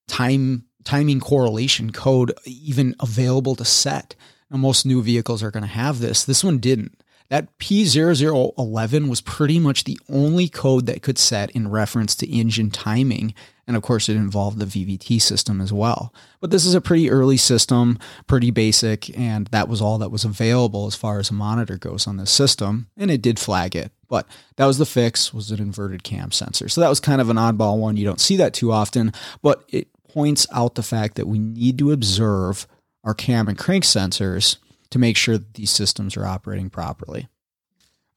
time timing correlation code even available to set. Now, most new vehicles are going to have this. This one didn't. That P0011 was pretty much the only code that could set in reference to engine timing. And of course, it involved the VVT system as well. But this is a pretty early system, pretty basic, and that was all that was available as far as a monitor goes on this system. And it did flag it. But that was the fix, was an inverted cam sensor. So that was kind of an oddball one. You don't see that too often, but it points out the fact that we need to observe our cam and crank sensors to make sure that these systems are operating properly.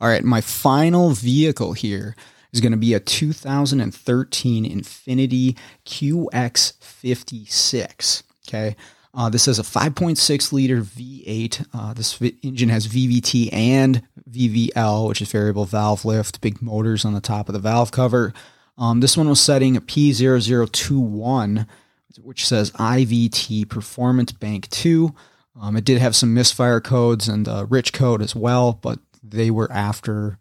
All right, my final vehicle here is going to be a 2013 Infiniti QX56. Okay. Uh, this is a 5.6 liter V8. Uh, this engine has VVT and VVL, which is variable valve lift, big motors on the top of the valve cover. Um, this one was setting a P0021, which says IVT Performance Bank 2. Um, it did have some misfire codes and rich code as well, but they were after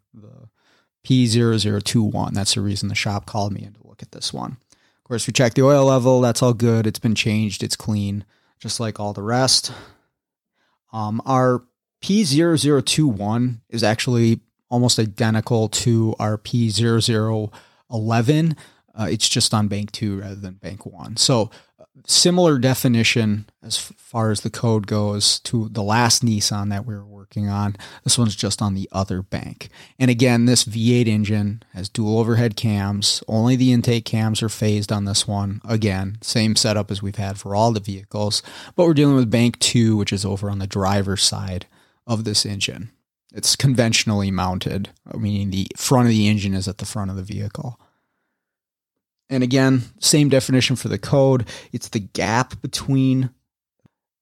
P0021. That's the reason the shop called me in to look at this one. Of course, we checked the oil level. That's all good. It's been changed. It's clean, just like all the rest. Um, our P0021 is actually almost identical to our P0011. Uh, it's just on bank two rather than bank one. So similar definition as far as the code goes to the last Nissan that we were working on. This one's just on the other bank. And again, this V8 engine has dual overhead cams. Only the intake cams are phased on this one. Again, same setup as we've had for all the vehicles, but we're dealing with bank 2 which is over on the driver's side of this engine. It's conventionally mounted, meaning the front of the engine is at the front of the vehicle. And again, same definition for the code. It's the gap between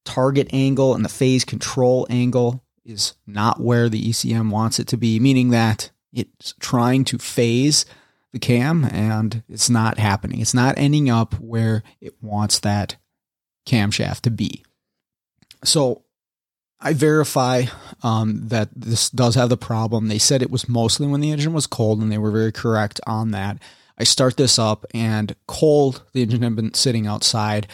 target angle and the phase control angle is not where the ECM wants it to be, meaning that it's trying to phase the cam and it's not happening. It's not ending up where it wants that camshaft to be. So I verify um, that this does have the problem. They said it was mostly when the engine was cold, and they were very correct on that. I start this up and cold, the engine had been sitting outside.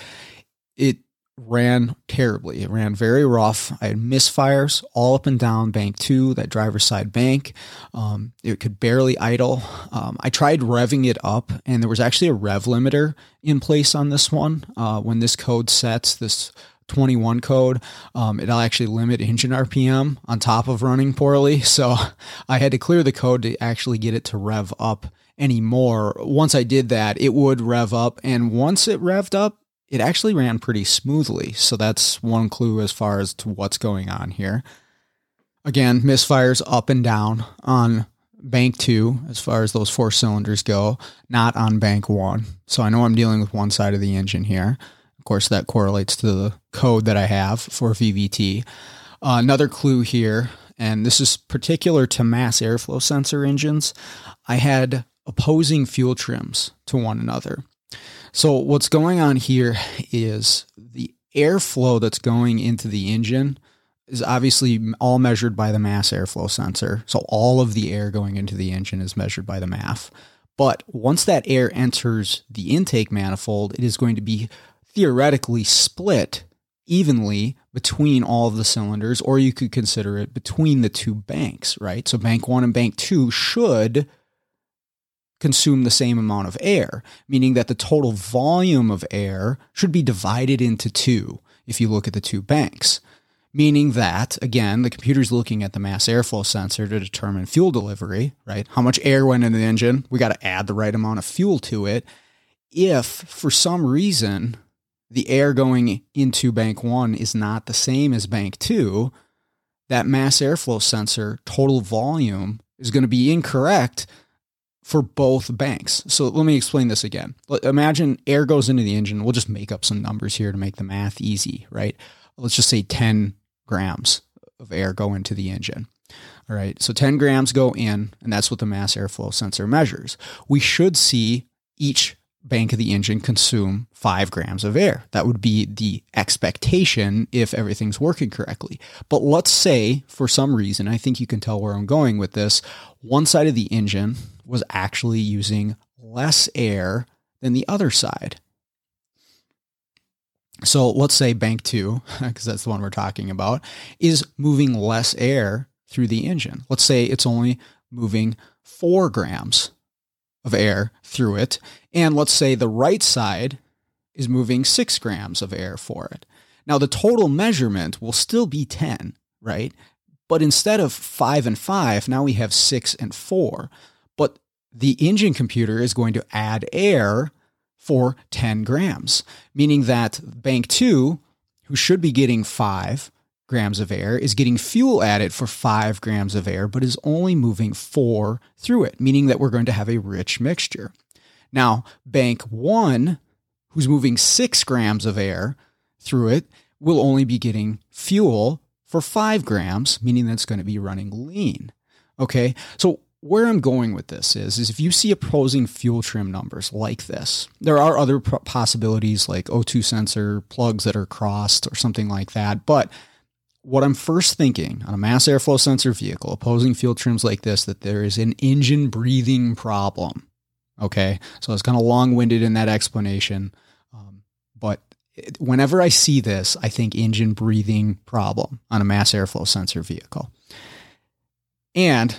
It ran terribly. It ran very rough. I had misfires all up and down bank two, that driver's side bank. Um, it could barely idle. Um, I tried revving it up, and there was actually a rev limiter in place on this one. Uh, when this code sets, this 21 code, um, it'll actually limit engine RPM on top of running poorly. So I had to clear the code to actually get it to rev up anymore. Once I did that, it would rev up. And once it revved up, it actually ran pretty smoothly. So that's one clue as far as to what's going on here. Again, misfires up and down on bank two as far as those four cylinders go, not on bank one. So I know I'm dealing with one side of the engine here. Of course, that correlates to the code that I have for VVT. Uh, another clue here, and this is particular to mass airflow sensor engines. I had opposing fuel trims to one another. So what's going on here is the airflow that's going into the engine is obviously all measured by the mass airflow sensor. So all of the air going into the engine is measured by the MAF. But once that air enters the intake manifold, it is going to be theoretically split evenly between all of the cylinders, or you could consider it between the two banks, right? So bank one and bank two should consume the same amount of air, meaning that the total volume of air should be divided into two if you look at the two banks. Meaning that, again, the computer's looking at the mass airflow sensor to determine fuel delivery, right? How much air went in the engine? We got to add the right amount of fuel to it. If for some reason the air going into bank one is not the same as bank two, that mass airflow sensor total volume is going to be incorrect for both banks. So let me explain this again. Imagine air goes into the engine. We'll just make up some numbers here to make the math easy, right? Let's just say 10 grams of air go into the engine. All right, so 10 grams go in, and that's what the mass airflow sensor measures. We should see each bank of the engine consume five grams of air. That would be the expectation if everything's working correctly. But let's say, for some reason, I think you can tell where I'm going with this, one side of the engine was actually using less air than the other side. So let's say bank two, because that's the one we're talking about, is moving less air through the engine. Let's say it's only moving four grams of air through it. And let's say the right side is moving six grams of air for it. Now, the total measurement will still be 10, right? But instead of five and five, now we have six and four. The engine computer is going to add air for 10 grams, meaning that bank two, who should be getting five grams of air, is getting fuel added for five grams of air, but is only moving four through it, meaning that we're going to have a rich mixture. Now, bank one, who's moving six grams of air through it, will only be getting fuel for five grams, meaning that's going to be running lean. Okay, so where I'm going with this is, is if you see opposing fuel trim numbers like this, there are other possibilities like O2 sensor plugs that are crossed or something like that. But what I'm first thinking on a mass airflow sensor vehicle, opposing fuel trims like this, that there is an engine breathing problem. Okay. So it's kind of long winded in that explanation. Um, but whenever I see this, I think engine breathing problem on a mass airflow sensor vehicle. And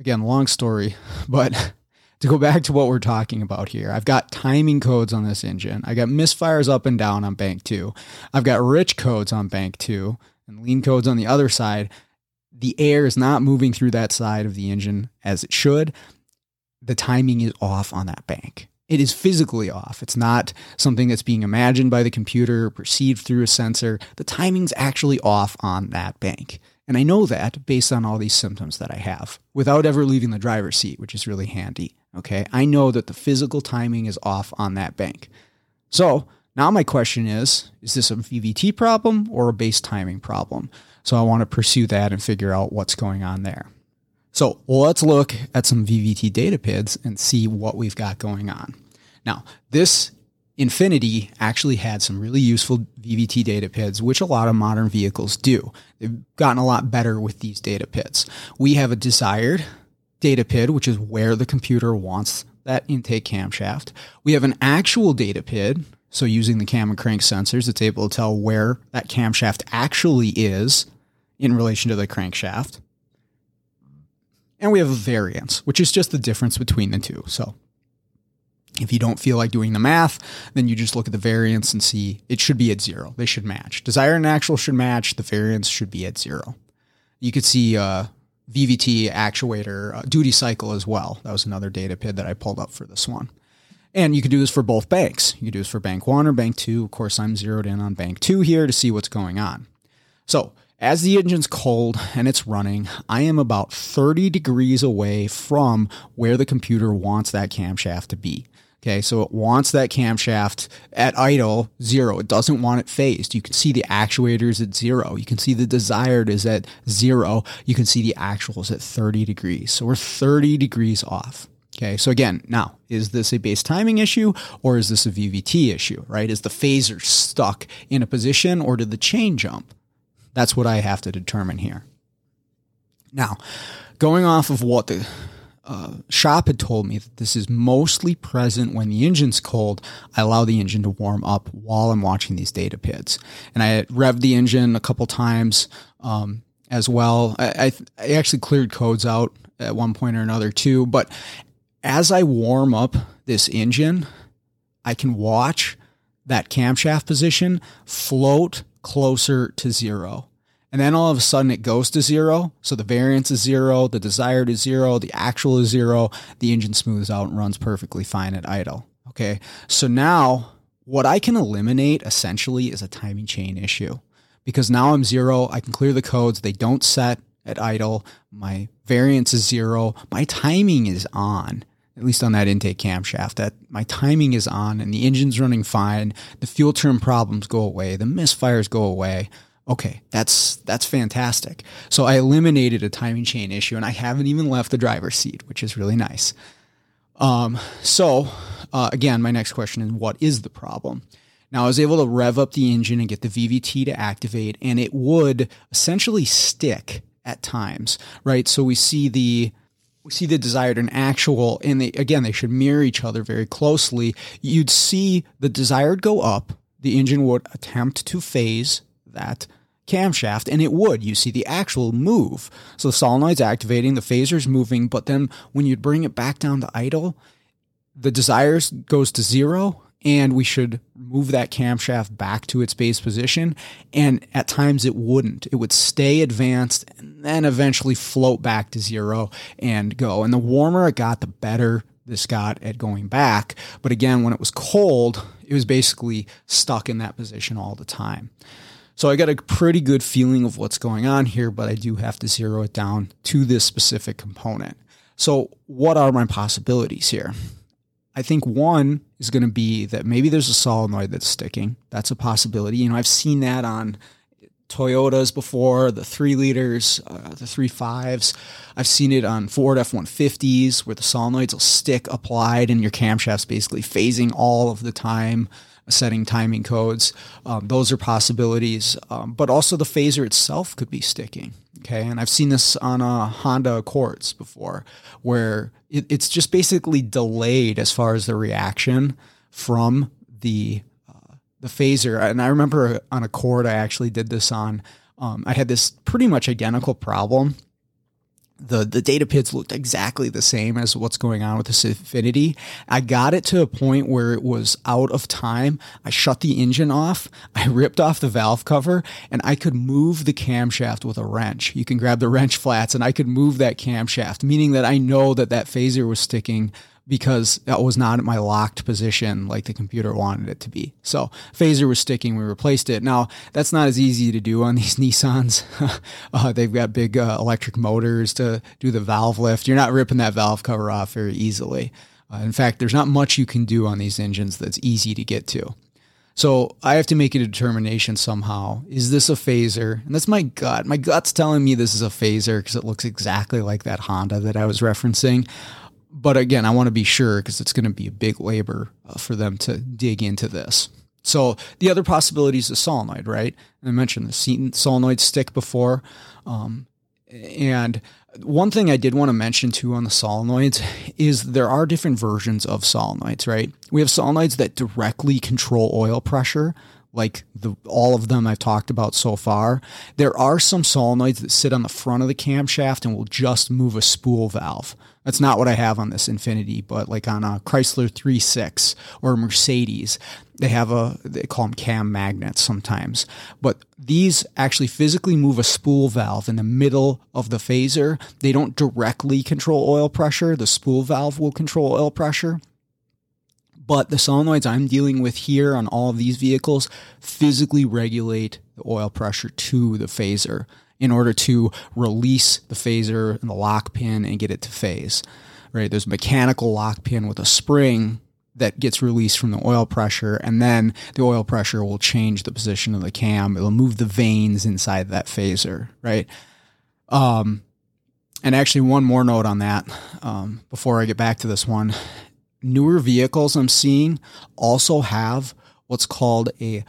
again, long story, but to go back to what we're talking about here, I've got timing codes on this engine. I got misfires up and down on bank two. I've got rich codes on bank two and lean codes on the other side. The air is not moving through that side of the engine as it should. The timing is off on that bank. It is physically off. It's not something that's being imagined by the computer, or perceived through a sensor. The timing's actually off on that bank. And I know that based on all these symptoms that I have without ever leaving the driver's seat, which is really handy. Okay. I know that the physical timing is off on that bank. So now my question is is this a VVT problem or a base timing problem? So I want to pursue that and figure out what's going on there. So let's look at some VVT data PIDs and see what we've got going on. Now, this Infiniti actually had some really useful VVT data PIDs, which a lot of modern vehicles do. They've gotten a lot better with these data PIDs. We have a desired data PID, which is where the computer wants that intake camshaft. We have an actual data PID, so using the cam and crank sensors, it's able to tell where that camshaft actually is in relation to the crankshaft. And we have a variance, which is just the difference between the two. So if you don't feel like doing the math, then you just look at the variance and see it should be at zero. They should match. Desire and actual should match. The variance should be at zero. You could see uh, VVT actuator uh, duty cycle as well. That was another data PID that I pulled up for this one. And you could do this for both banks. You could do this for bank one or bank two. Of course, I'm zeroed in on bank two here to see what's going on. So as the engine's cold and it's running, I am about 30 degrees away from where the computer wants that camshaft to be. Okay, so it wants that camshaft at idle zero. It doesn't want it phased. You can see the actuators at zero. You can see the desired is at zero. You can see the actuals at 30 degrees. So we're 30 degrees off. Okay, so again, now, is this a base timing issue or is this a VVT issue, right? Is the phaser stuck in a position or did the chain jump? That's what I have to determine here. Now, going off of what the uh, shop had told me that this is mostly present when the engine's cold. I allow the engine to warm up while I'm watching these data PIDs. And I revved the engine a couple times um, as well. I, I, I actually cleared codes out at one point or another too. But as I warm up this engine, I can watch that camshaft position float closer to zero. And then all of a sudden it goes to zero. So the variance is zero, the desired is zero, the actual is zero. The engine smooths out and runs perfectly fine at idle. Okay. So now what I can eliminate essentially is a timing chain issue because now I'm zero. I can clear the codes. They don't set at idle. My variance is zero. My timing is on at least on that intake camshaft, that my timing is on and the engine's running fine. The fuel trim problems go away. The misfires go away. Okay, that's that's fantastic. So I eliminated a timing chain issue, and I haven't even left the driver's seat, which is really nice. Um, so uh, again, my next question is, what is the problem? Now I was able to rev up the engine and get the VVT to activate, and it would essentially stick at times, right? So we see the we see the desired and actual, and they again they should mirror each other very closely. You'd see the desired go up, the engine would attempt to phase that camshaft and it would. You see the actual move. So the solenoid's activating the phaser's moving but then when you bring it back down to idle the desires goes to zero and we should move that camshaft back to its base position and at times it wouldn't. It would stay advanced and then eventually float back to zero and go. And the warmer it got the better this got at going back. But again when it was cold it was basically stuck in that position all the time so I got a pretty good feeling of what's going on here, but I do have to zero it down to this specific component. So what are my possibilities here? I think one is going to be that maybe there's a solenoid that's sticking. That's a possibility. You know, I've seen that on Toyotas before, the three liters, uh, the three fives. I've seen it on Ford F 150s where the solenoids will stick applied and your camshaft's basically phasing all of the time setting timing codes. Um, those are possibilities, um, but also the phaser itself could be sticking. Okay, and I've seen this on a Honda Accords before, where it, it's just basically delayed as far as the reaction from the uh, the phaser. And I remember on Accord, I actually did this on. Um, I had this pretty much identical problem the the data PIDs looked exactly the same as what's going on with this Infiniti. I got it to a point where it was out of time. I shut the engine off, I ripped off the valve cover, and I could move the camshaft with a wrench. You can grab the wrench flats, and I could move that camshaft, meaning that I know that that phaser was sticking because that was not at my locked position like the computer wanted it to be. So phaser was sticking. We replaced it. Now that's not as easy to do on these Nissans. uh, they've got big uh, electric motors to do the valve lift. You're not ripping that valve cover off very easily. Uh, in fact, there's not much you can do on these engines that's easy to get to. So I have to make a determination somehow. Is this a phaser? And that's my gut. My gut's telling me this is a phaser because it looks exactly like that Honda that I was referencing but again, I want to be sure because it's going to be a big labor uh, for them to dig into this. So the other possibility is the solenoid, right? I mentioned the solenoid stick before. Um, and one thing I did want to mention too on the solenoids is there are different versions of solenoids, right? We have solenoids that directly control oil pressure, like the all of them I've talked about so far. There are some solenoids that sit on the front of the camshaft and will just move a spool valve. That's not what I have on this Infiniti, but like on a Chrysler 3.6 or a Mercedes, they have a they call them cam magnets sometimes. But these actually physically move a spool valve in the middle of the phaser. They don't directly control oil pressure. The spool valve will control oil pressure. But the solenoids I'm dealing with here on all of these vehicles physically regulate the oil pressure to the phaser in order to release the phaser and the lock pin and get it to phase. Right? There's a mechanical lock pin with a spring that gets released from the oil pressure, and then the oil pressure will change the position of the cam. It'll move the vanes inside that phaser, right? Um, and actually, one more note on that. um, before I get back to this one. Newer vehicles I'm seeing also have what's called a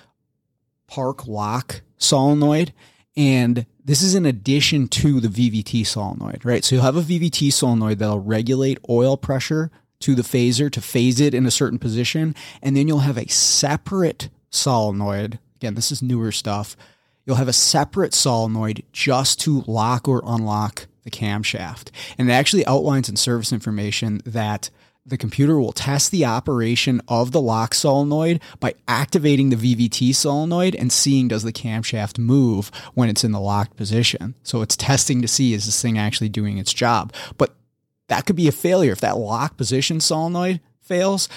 park lock solenoid. And this is in addition to the VVT solenoid, right? So you'll have a VVT solenoid that'll regulate oil pressure to the phaser to phase it in a certain position. And then you'll have a separate solenoid. Again, this is newer stuff. You'll have a separate solenoid just to lock or unlock the camshaft. And it actually outlines in service information that the computer will test the operation of the lock solenoid by activating the VVT solenoid and seeing does the camshaft move when it's in the locked position. So it's testing to see is this thing actually doing its job. But that could be a failure if that lock position solenoid fails.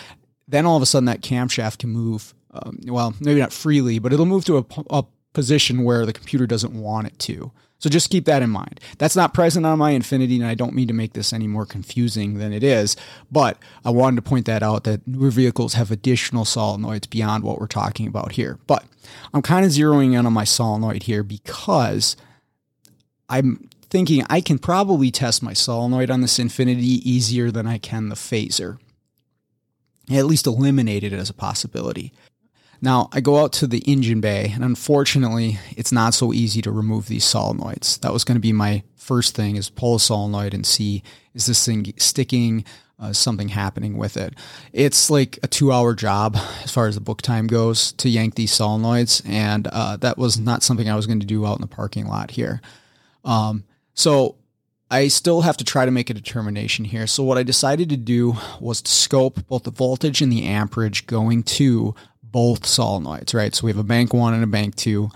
Then all of a sudden that camshaft can move. Um, well, maybe not freely, but it'll move to a, a position where the computer doesn't want it to. So just keep that in mind. That's not present on my Infiniti, and I don't mean to make this any more confusing than it is, but I wanted to point that out that newer vehicles have additional solenoids beyond what we're talking about here. But I'm kind of zeroing in on my solenoid here because I'm thinking I can probably test my solenoid on this Infiniti easier than I can the phaser. At least eliminate it as a possibility. Now, I go out to the engine bay, and unfortunately, it's not so easy to remove these solenoids. That was going to be my first thing is pull a solenoid and see is this thing sticking, uh, something happening with it. It's like a two hour job as far as the book time goes to yank these solenoids, and uh, that was not something I was going to do out in the parking lot here. Um, so I still have to try to make a determination here. So what I decided to do was to scope both the voltage and the amperage going to both solenoids, right? So we have a bank one and a bank two.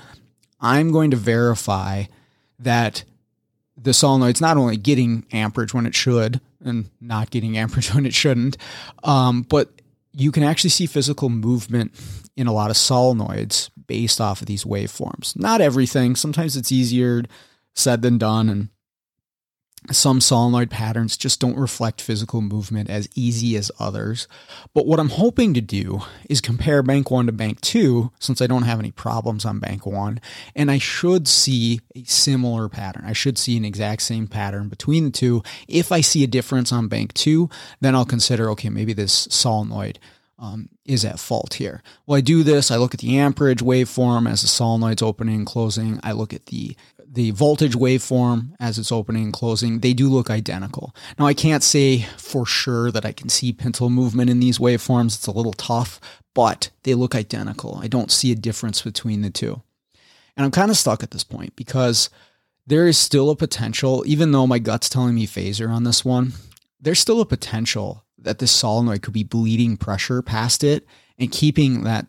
I'm going to verify that the solenoid's not only getting amperage when it should and not getting amperage when it shouldn't, um, but you can actually see physical movement in a lot of solenoids based off of these waveforms. Not everything. Sometimes it's easier said than done, and some solenoid patterns just don't reflect physical movement as easy as others. But what I'm hoping to do is compare bank one to bank two, since I don't have any problems on bank one, and I should see a similar pattern. I should see an exact same pattern between the two. If I see a difference on bank two, then I'll consider, okay, maybe this solenoid um, is at fault here. Well, I do this. I look at the amperage waveform as the solenoid's opening and closing. I look at the the voltage waveform as it's opening and closing, they do look identical. Now, I can't say for sure that I can see pintle movement in these waveforms. It's a little tough, but they look identical. I don't see a difference between the two. And I'm kind of stuck at this point because there is still a potential, even though my gut's telling me phaser on this one, there's still a potential that this solenoid could be bleeding pressure past it and keeping that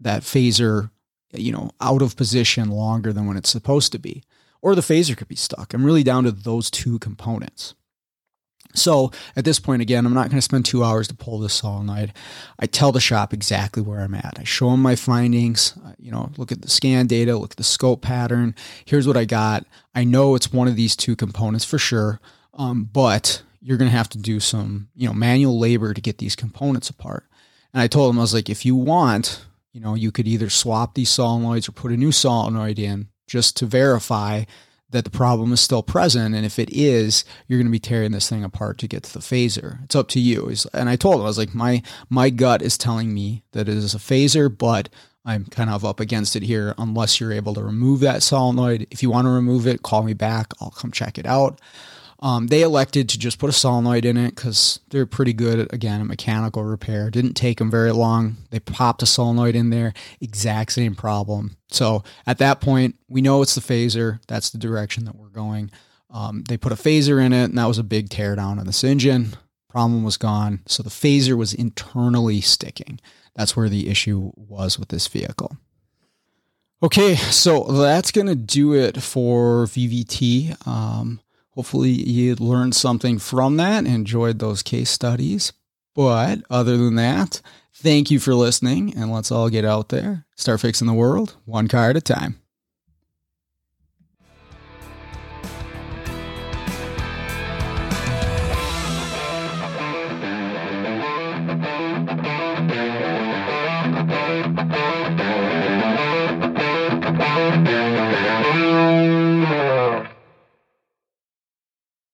that phaser you know out of position longer than when it's supposed to be or the phaser could be stuck. I'm really down to those two components. So at this point, again, I'm not going to spend two hours to pull this all night. I tell the shop exactly where I'm at. I show them my findings. You know, look at the scan data, look at the scope pattern. Here's what I got. I know it's one of these two components for sure, um, but you're going to have to do some, you know, manual labor to get these components apart. And I told them I was like, if you want, you know, you could either swap these solenoids or put a new solenoid in just to verify that the problem is still present. And if it is, you're going to be tearing this thing apart to get to the phaser. It's up to you. And I told him, I was like, my, my gut is telling me that it is a phaser, but I'm kind of up against it here unless you're able to remove that solenoid. If you want to remove it, call me back. I'll come check it out. Um, they elected to just put a solenoid in it because they're pretty good at, again, a mechanical repair. Didn't take them very long. They popped a solenoid in there, exact same problem. So at that point, we know it's the phaser. That's the direction that we're going. Um, they put a phaser in it, and that was a big teardown of this engine. Problem was gone. So the phaser was internally sticking. That's where the issue was with this vehicle. Okay, so that's going to do it for VVT. Um, Hopefully, you learned something from that, enjoyed those case studies. But other than that, thank you for listening, and let's all get out there, start fixing the world one car at a time.